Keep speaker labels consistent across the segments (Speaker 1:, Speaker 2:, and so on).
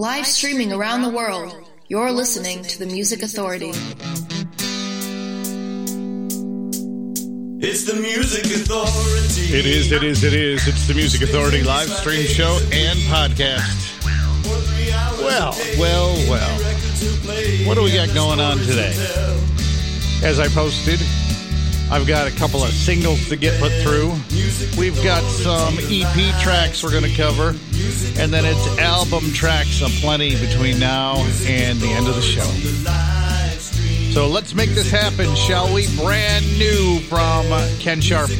Speaker 1: Live streaming around the world, you're listening to the Music Authority.
Speaker 2: It's the Music Authority.
Speaker 3: It is, it is, it is. It's the Music Authority live stream show and podcast. Well, well, well. What do we got going on today? As I posted, I've got a couple of singles to get put through. We've got some EP tracks we're going to cover, and then it's album tracks aplenty between now and the end of the show. So let's make this happen, shall we? Brand new from Ken Sharp.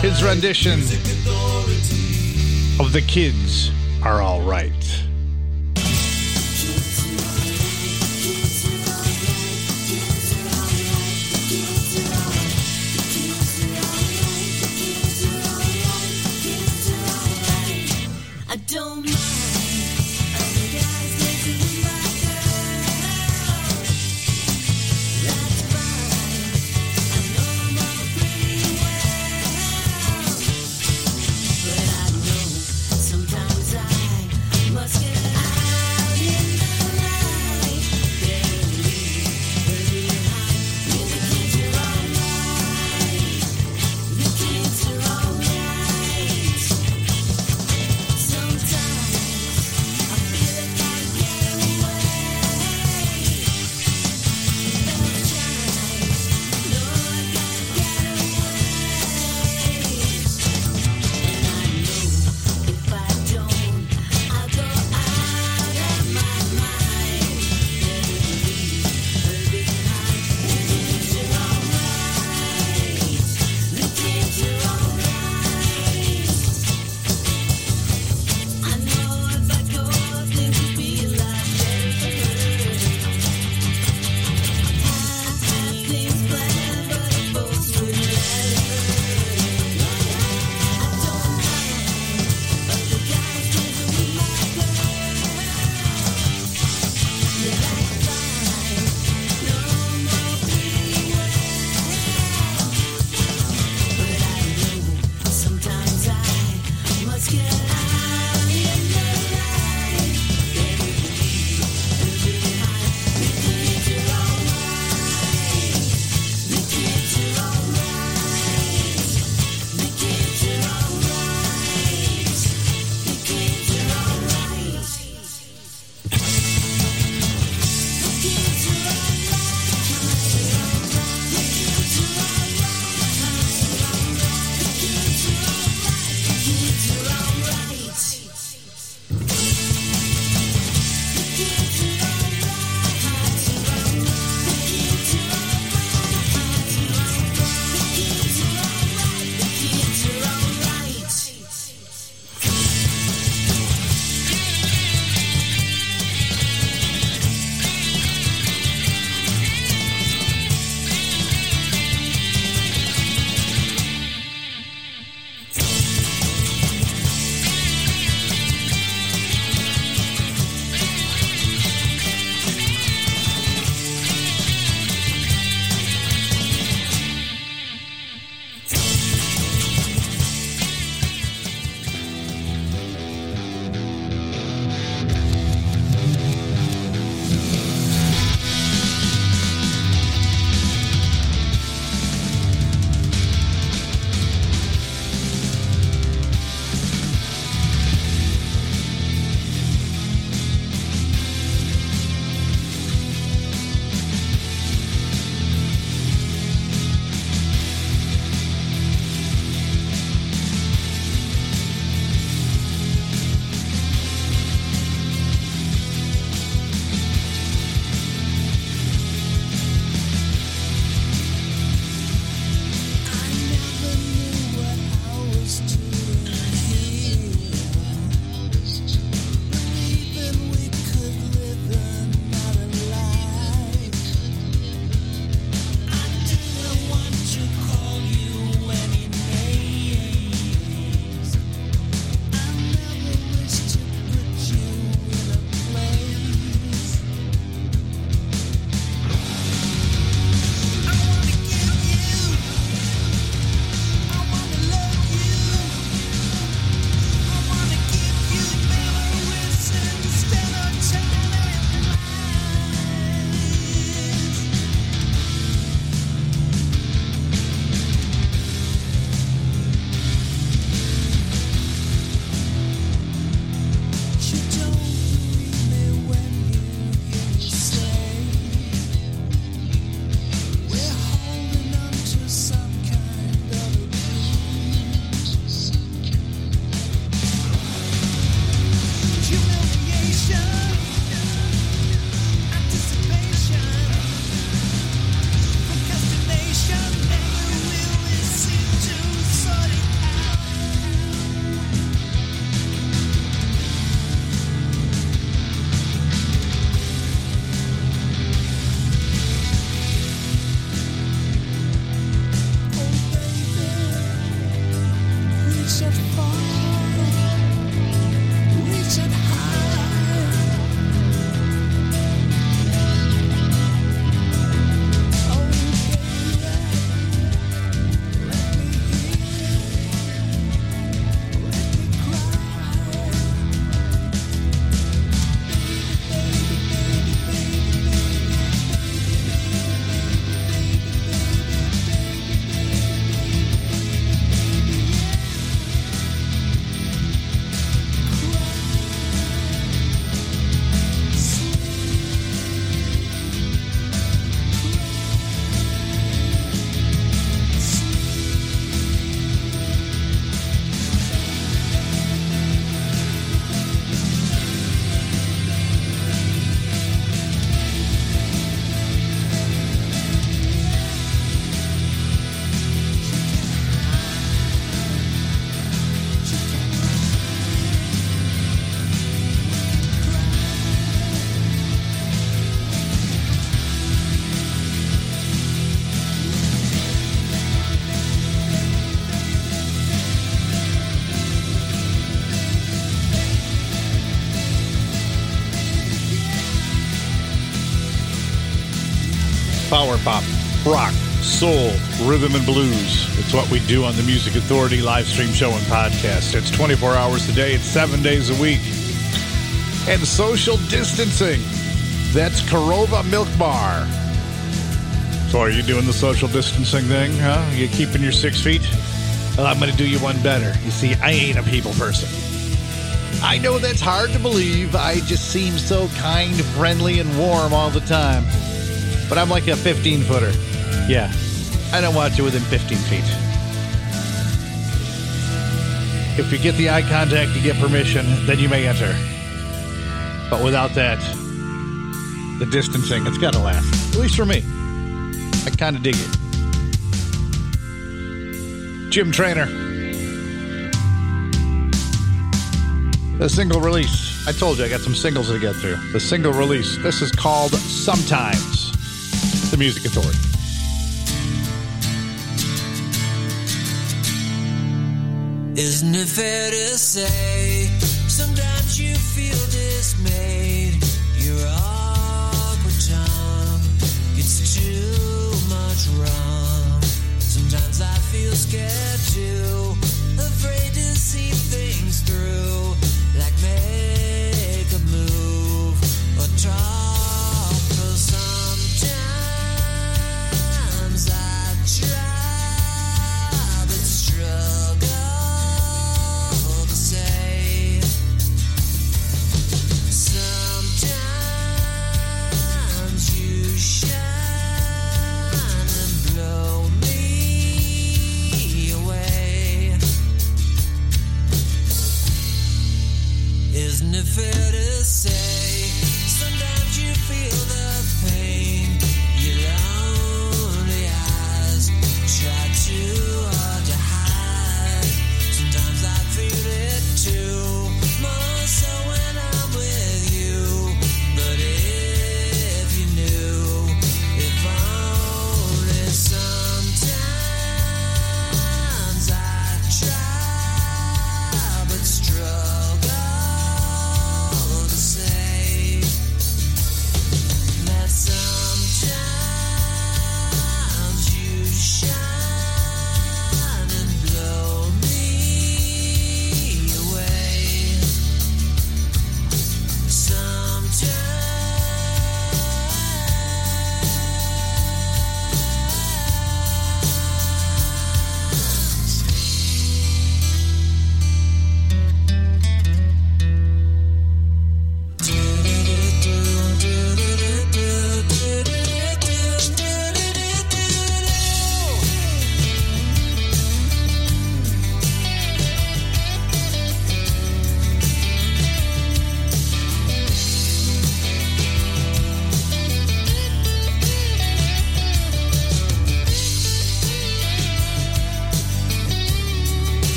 Speaker 3: His rendition of The Kids Are All
Speaker 4: soul, rhythm, and blues. It's what we do on the Music Authority live stream show and podcast. It's 24 hours a day, it's seven days a week. And social distancing. That's Korova Milk Bar. So, are you doing the social distancing thing? Huh? You keeping your six feet? Well, I'm going to do you one better. You see, I ain't a people person. I know that's hard to believe. I just seem so kind, friendly, and warm all the time. But I'm like a 15 footer. Yeah, I don't want you within 15 feet. If you get the eye contact, you get permission, then you may enter. But without that, the distancing, it's got to last. At least for me. I kind of dig it. Jim Trainer. The single release. I told you I got some singles to get through. The single release. This is called Sometimes. The Music Authority.
Speaker 5: Isn't it fair to say sometimes you feel dismayed? Your awkward tongue gets too much wrong. Sometimes I feel scared too, afraid to see things through. Like make Isn't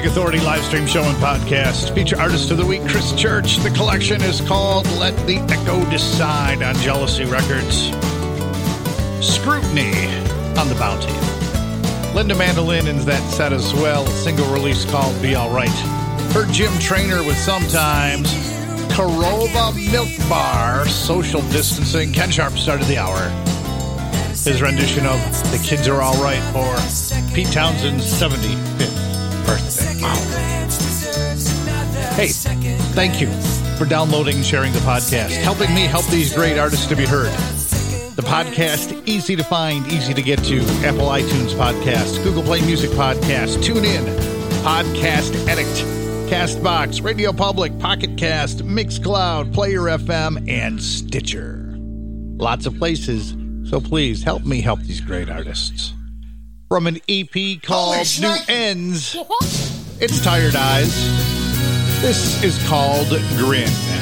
Speaker 6: Music Authority live stream show and podcast. Feature artist of the week, Chris Church. The collection is called Let the Echo Decide on Jealousy Records. Scrutiny on the Bounty. Linda Mandolin in that set as well. Single release called Be Alright. Heard Jim Trainer with Sometimes. Korova Milk Bar, Social Distancing. Ken Sharp started the hour. His rendition of The Kids Are Alright for Pete Townshend's 75th thank you for downloading and sharing the podcast, helping me help these great artists to be heard. The podcast, easy to find, easy to get to. Apple iTunes podcast, Google Play Music podcast, tune in, Podcast Addict, Castbox, Radio Public, Pocket Cast, Mixcloud, Player FM, and Stitcher. Lots of places, so please help me help these great artists. From an EP called New Ends, it's Tired Eyes. This is called Grin.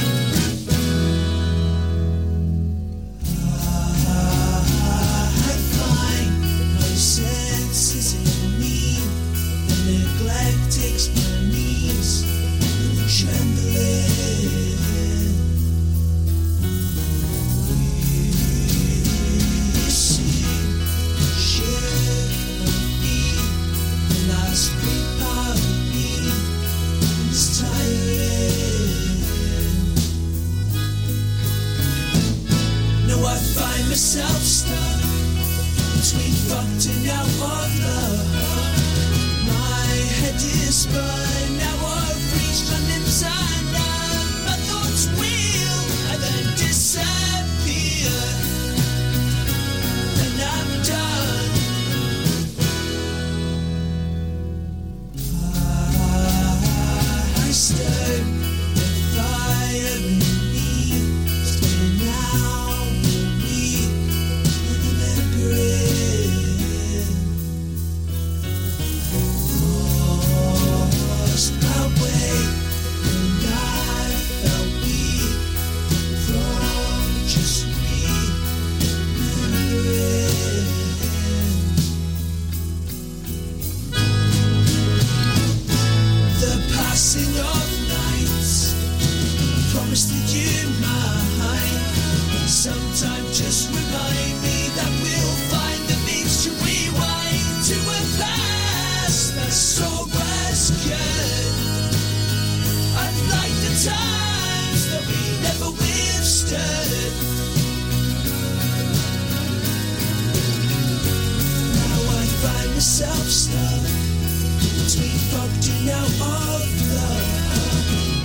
Speaker 7: Now of love.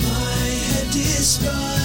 Speaker 7: My head is spun,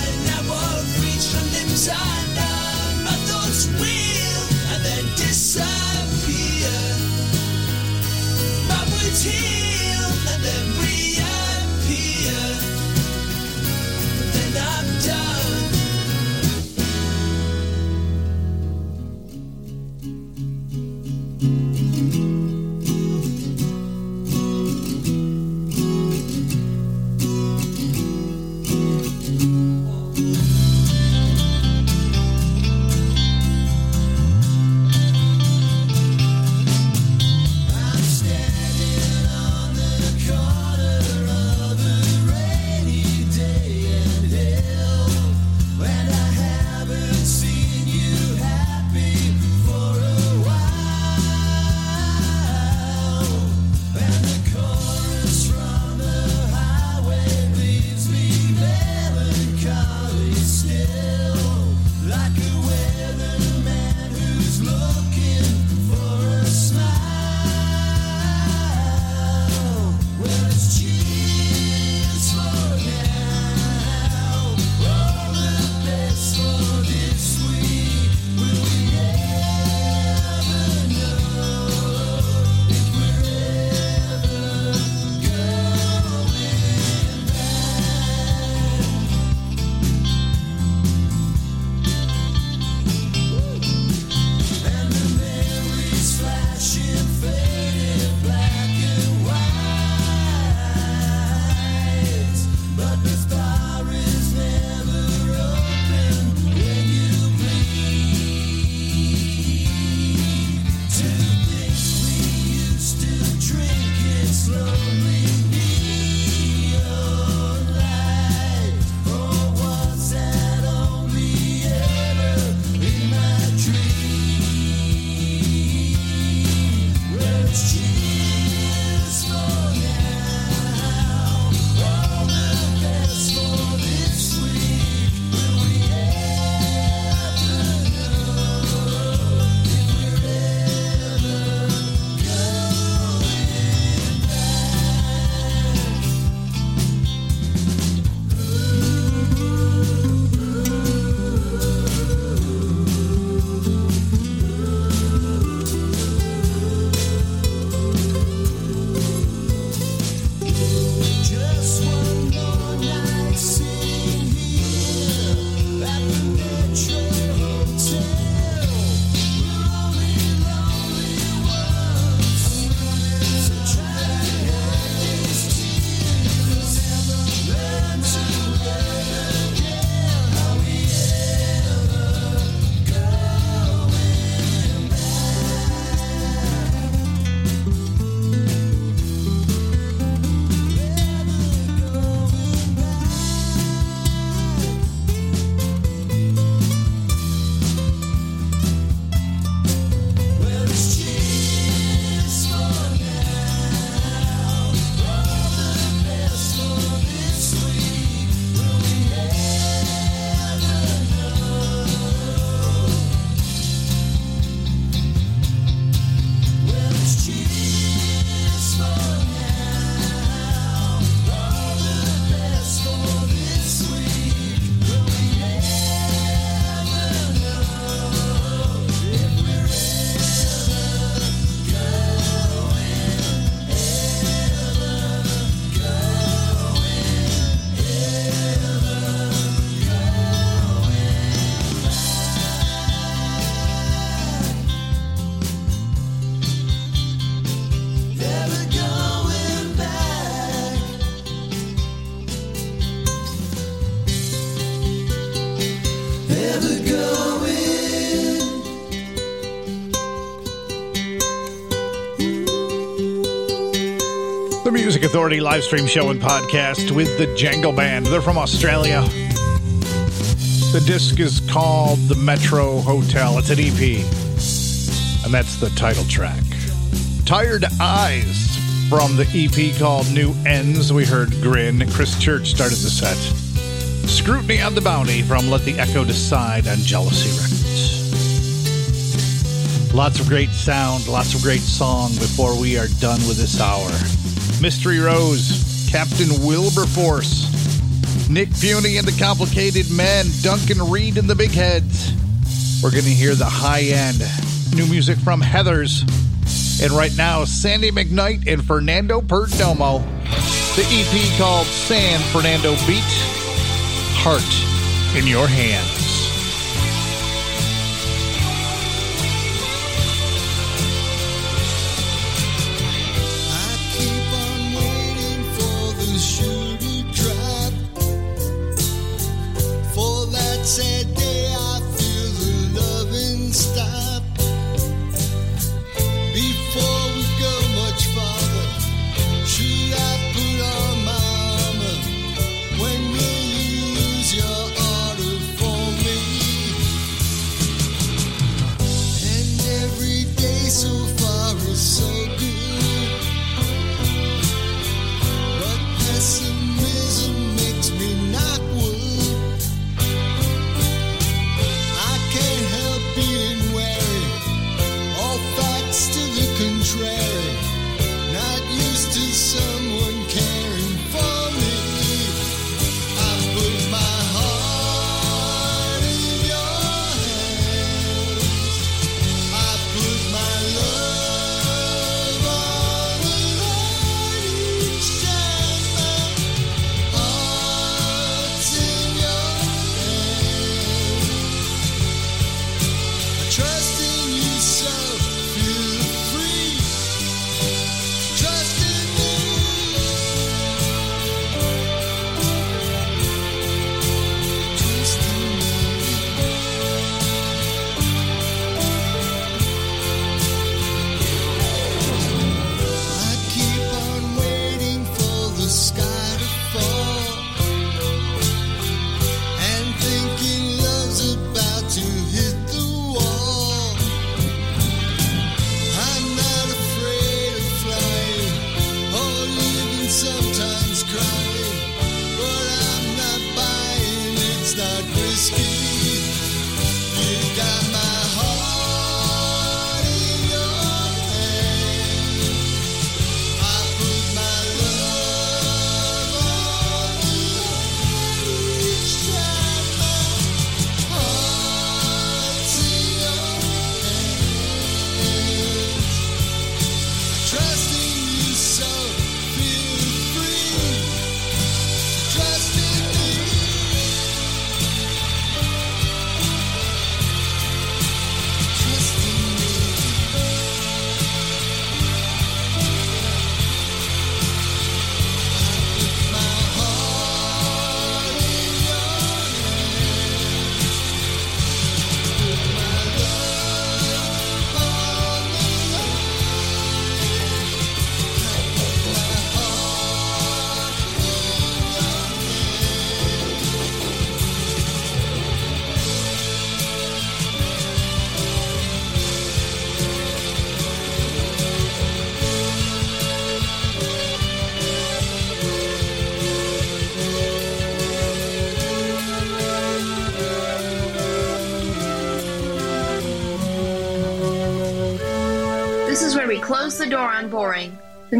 Speaker 4: Authority live stream show and podcast with the Jangle Band. They're from Australia. The disc is called The Metro Hotel. It's an EP, and that's the title track. Tired Eyes from the EP called New Ends. We heard Grin. Chris Church started the set. Scrutiny on the Bounty from Let the Echo Decide on Jealousy Records. Lots of great sound, lots of great song before we are done with this hour. Mystery Rose, Captain Wilberforce, Nick Piunti and the Complicated Men, Duncan Reid and the Big Heads. We're going to hear the high end new music from Heathers. And right now, Sandy McKnight and Fernando Perdomo. The EP called San Fernando Beat, Heart in Your Hands.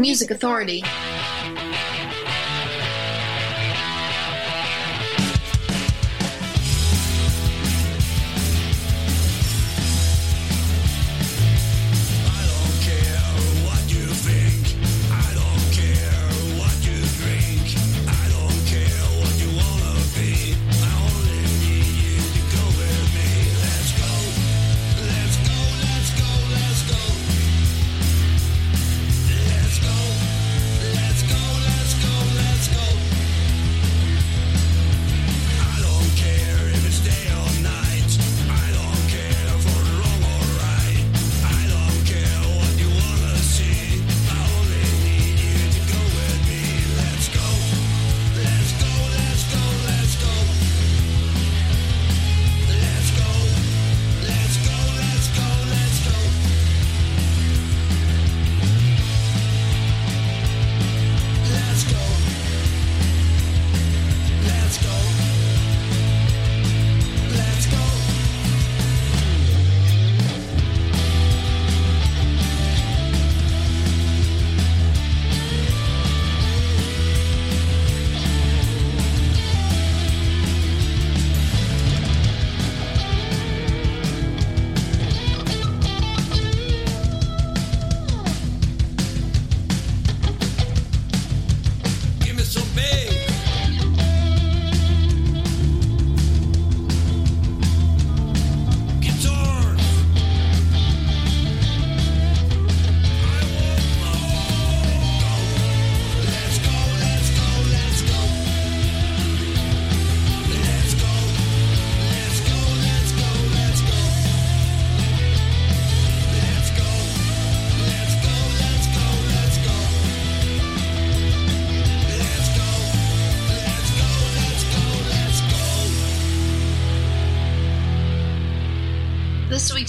Speaker 5: Music Authority.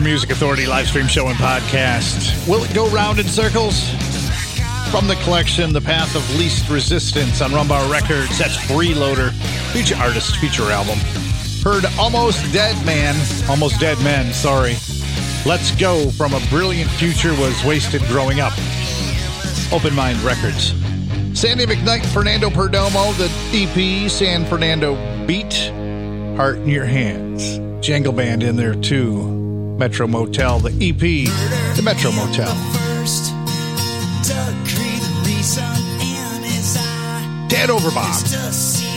Speaker 6: the Music
Speaker 4: Authority live stream show and podcast. Will it go round in circles? From the collection, The Path of Least Resistance on Rumbar Records, that's Freeloader, feature artist, feature album. Heard Almost Dead Man, Almost Dead Men, sorry. Let's Go from A Brilliant Future was wasted growing up. Open Mind Records. Sandy McKnight, Fernando Perdomo, the EP, San Fernando Beat, Heart in Your Hands. Jangle Band in there too. Metro Motel, the EP, The Metro Motel. Dead over Bob.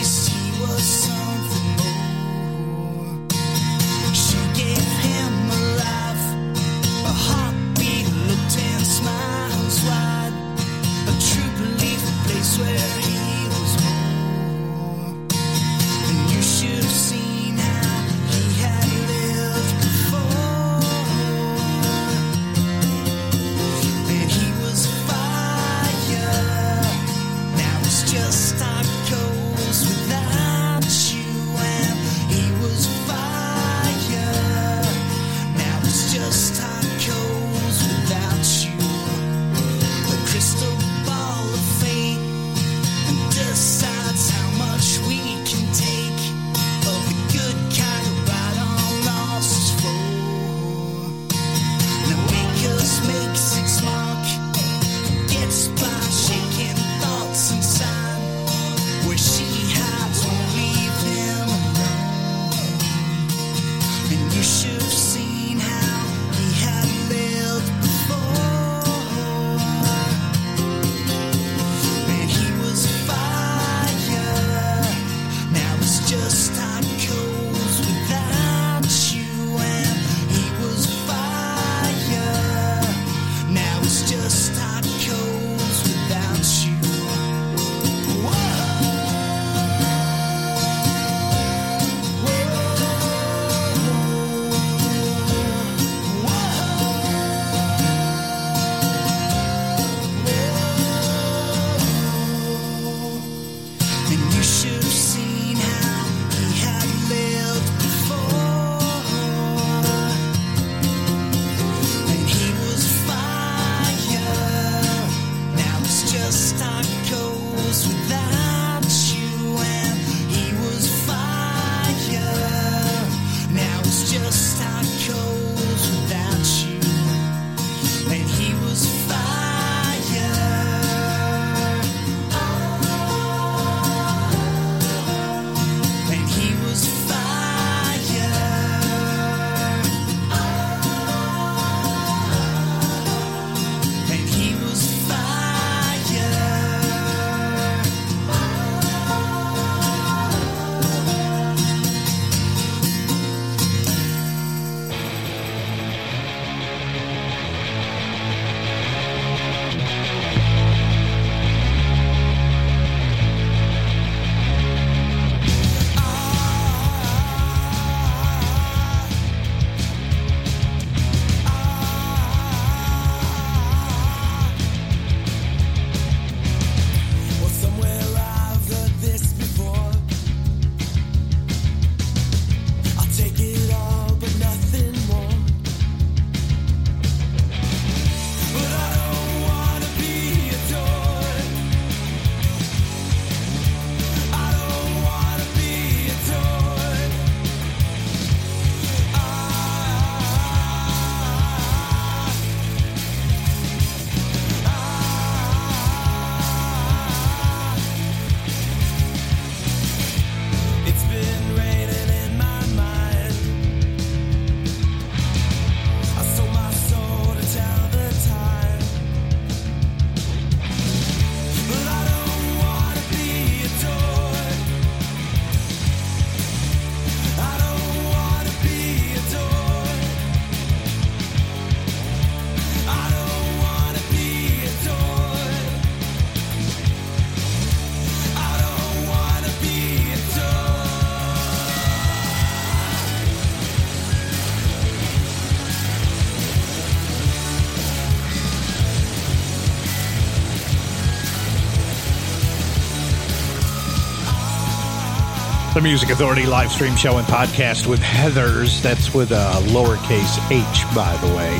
Speaker 5: The Music Authority live stream show and podcast with Heathers. That's with a lowercase h, by the way.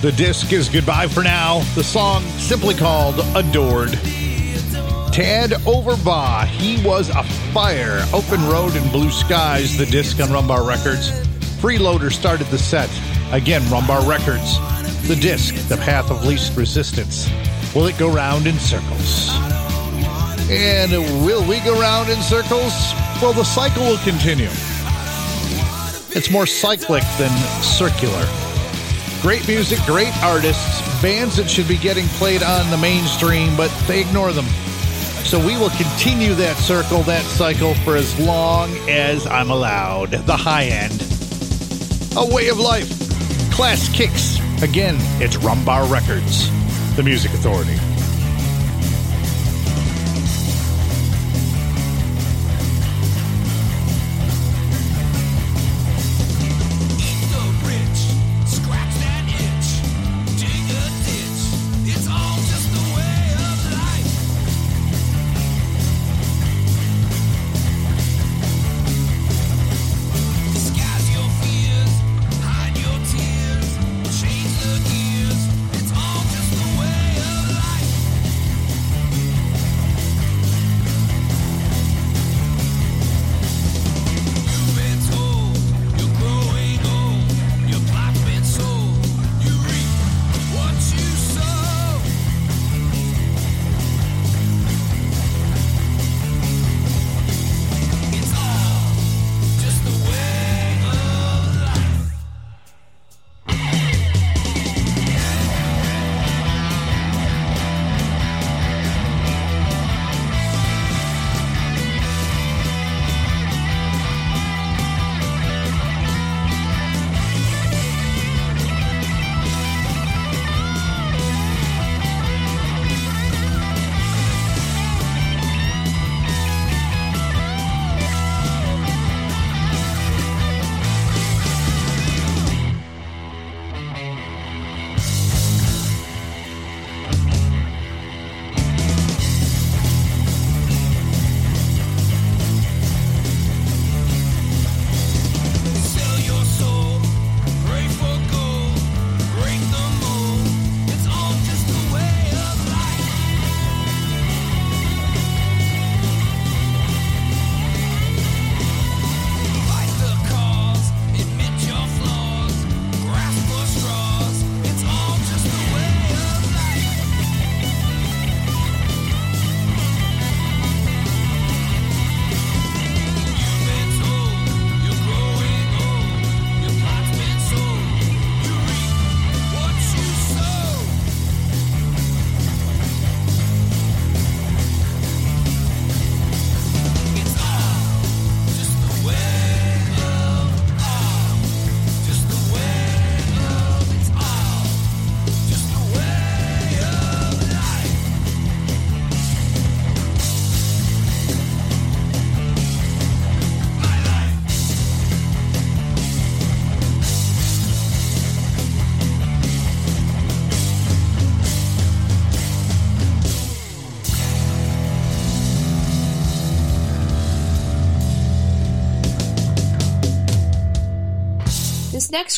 Speaker 5: The disc is Goodbye for Now. The song simply called Adored. Tad Overbaugh, he was a fire. Open Road and Blue Skies, the disc on Rumbar Records. Freeloader started the set. Again, Rumbar Records. The disc, The Path of Least Resistance. Will it go round in circles? And will we go round in circles? Well, the cycle will continue. It's more cyclic than circular. Great music, great artists, bands that should be getting played on the mainstream, but they ignore them. So we will continue that circle, that cycle for as long as I'm allowed. The high end. A way of life. Class kicks. Again, it's Rumbar Records, the music authority.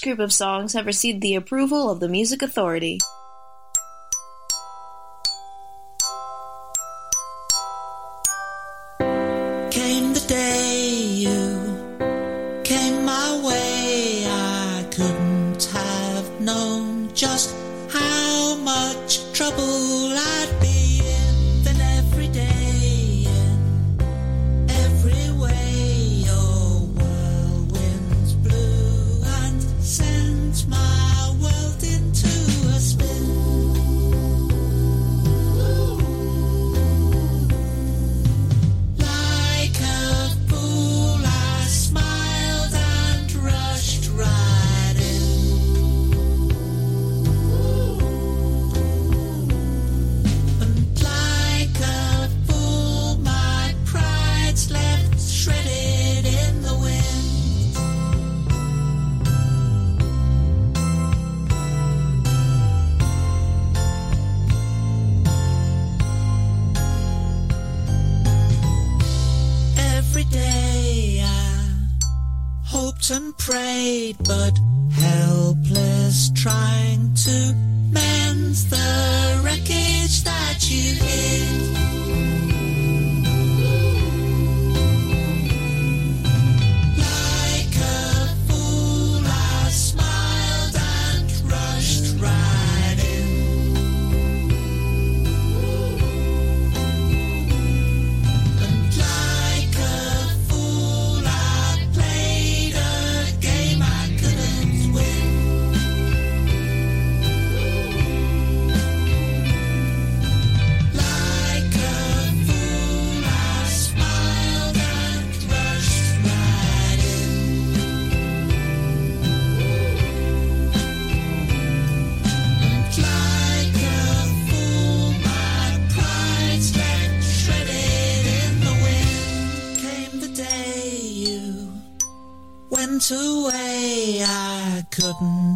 Speaker 1: Group of songs have received the approval of the Music Authority.
Speaker 3: Came the day you came my way, I couldn't have known just how much trouble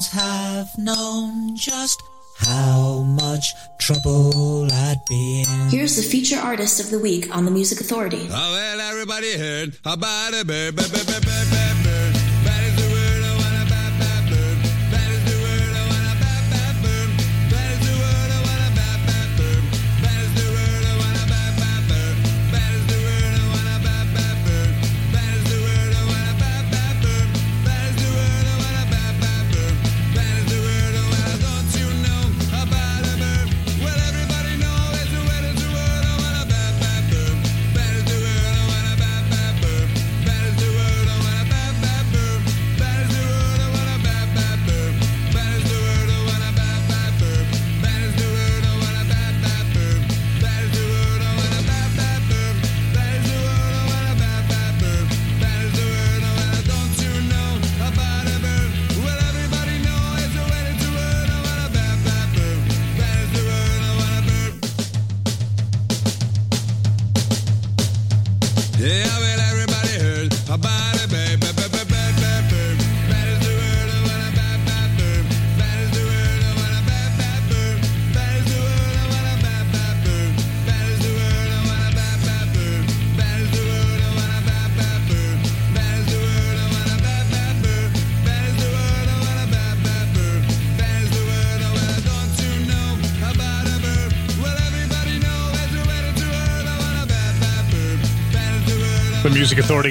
Speaker 5: friends have known just how much trouble I'd be in.
Speaker 8: Here's the feature artist of the week on the Music Authority.
Speaker 6: Oh, well, everybody heard about a bird. bird, bird, bird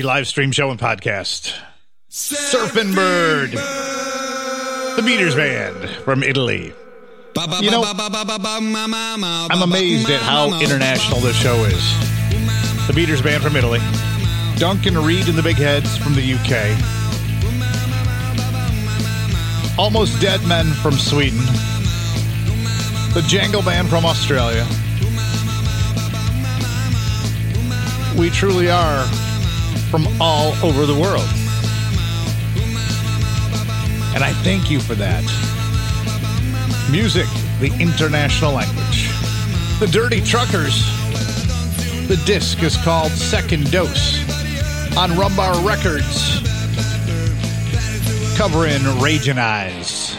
Speaker 4: Live stream show and podcast. Surfing Bird. The Beaters Band from Italy. You know, I'm amazed at how international this show is. The Beaters Band from Italy. Duncan Reid and the Big Heads from the UK. Almost Dead Men from Sweden. The Jangle Band from Australia. We truly are from all over the world. And I thank you for that. Music, the international language. The Dirty Truckers. The disc is called Second Dose on Rumbar Records, covering Raging Eyes.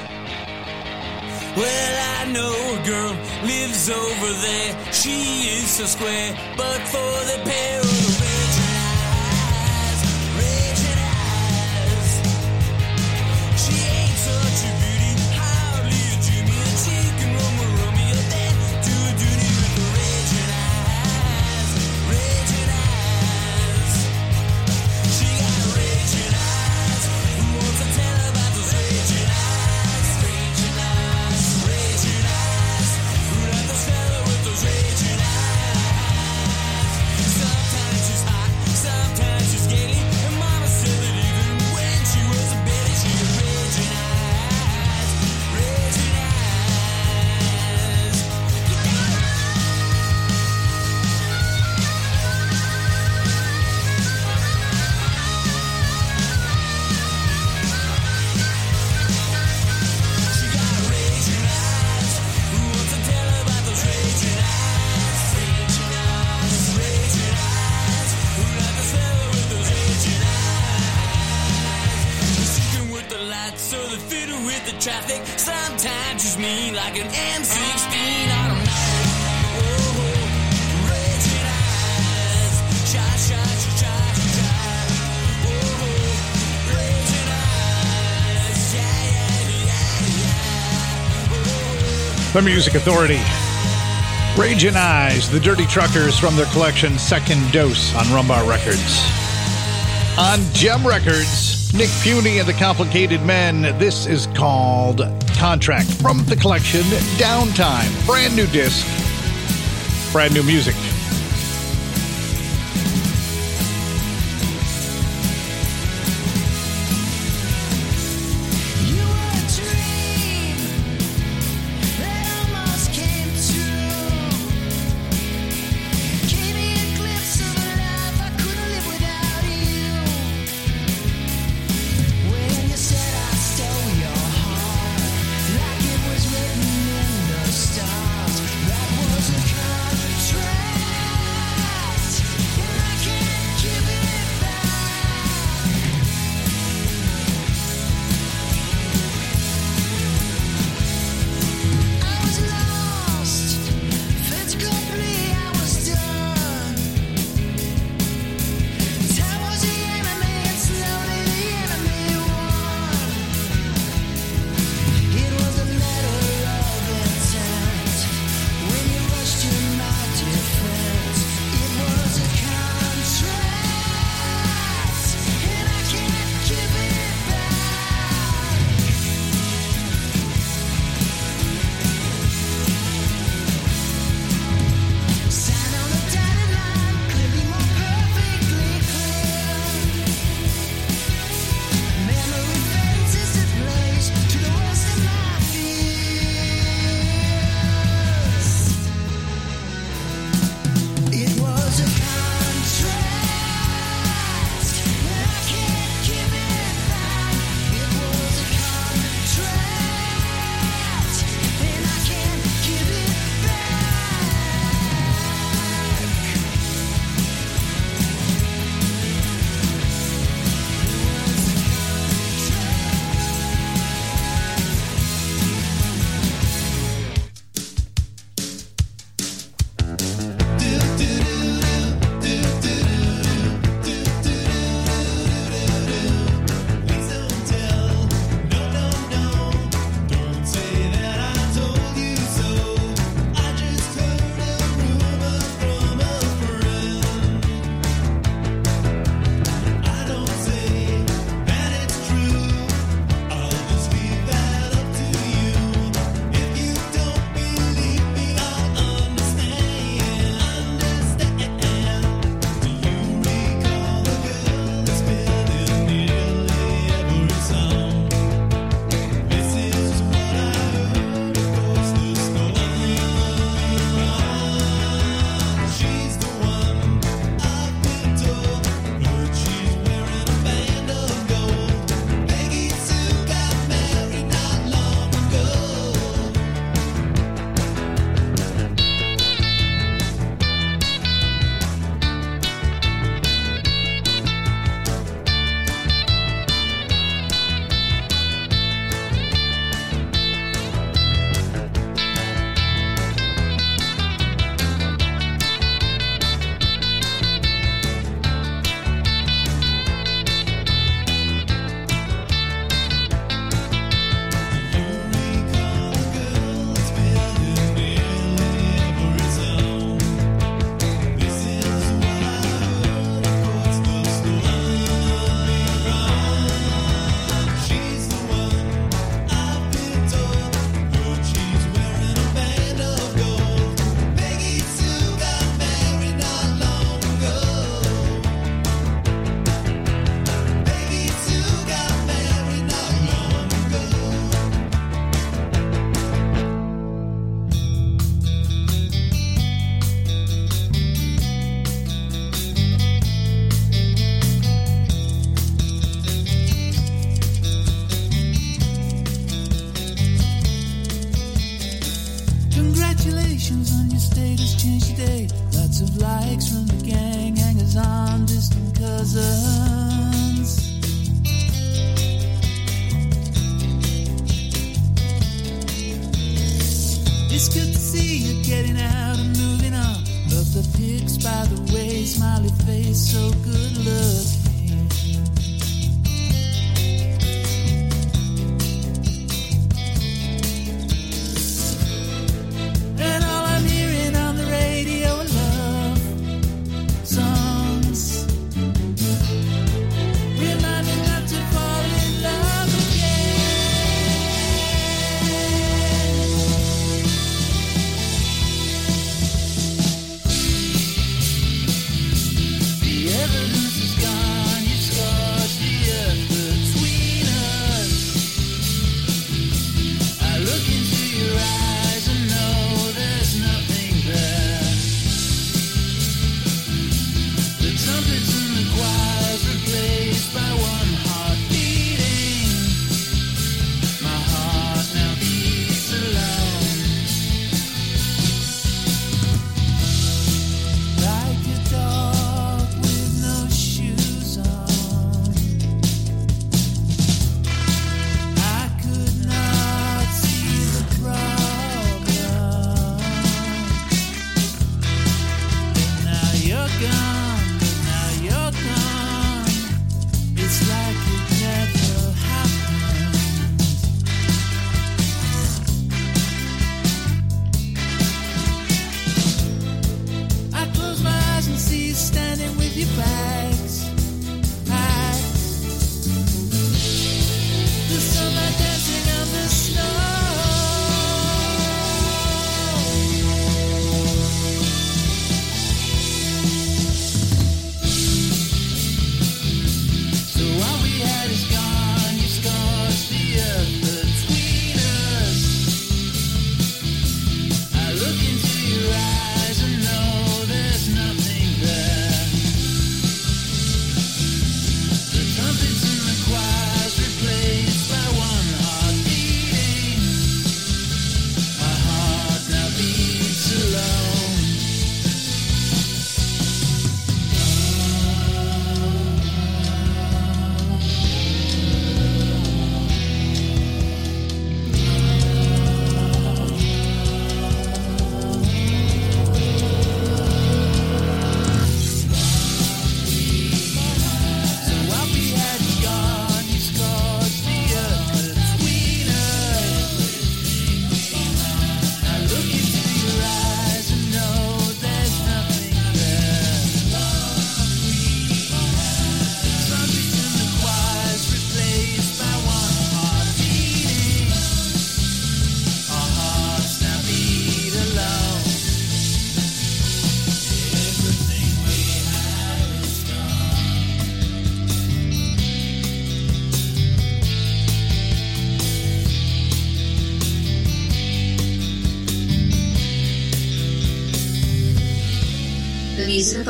Speaker 5: Well, I know a girl lives over there. She is so square, but for the pair like an M16. I don't know.
Speaker 6: The Music Authority. Raging Eyes, the Dirty Truckers from their collection Second Dose on Rumbar Records. On Jem Records, Nick Piunti and the Complicated Men, this is called Contract from the collection Downtime. Brand new disc, brand new music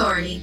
Speaker 8: authority.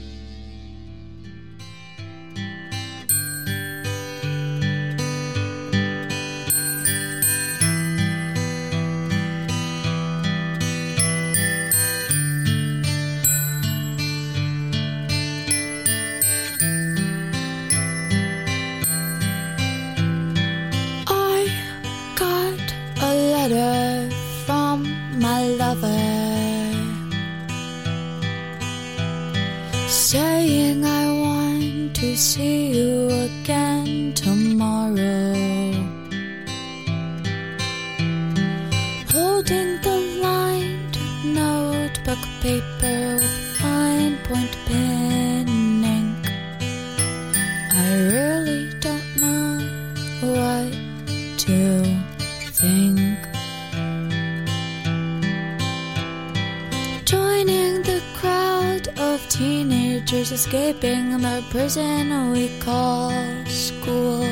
Speaker 9: years escaping the prison we call school.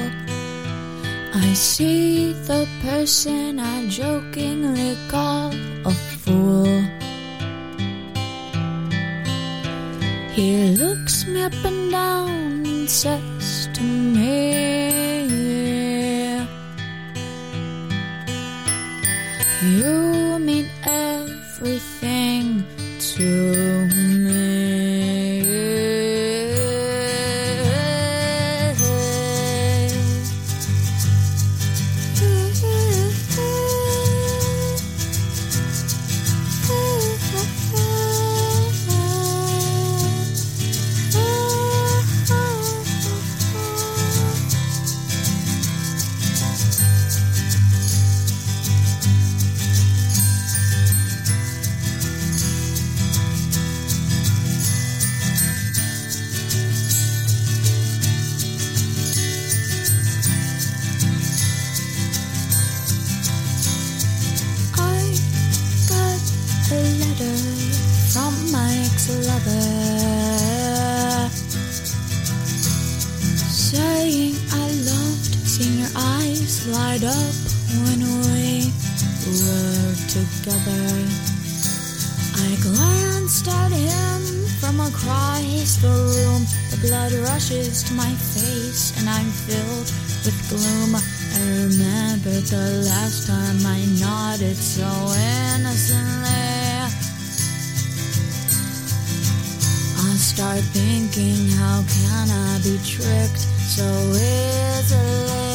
Speaker 9: I see the person I jokingly call a fool. He looks me up and down and says to me, be tricked so easily.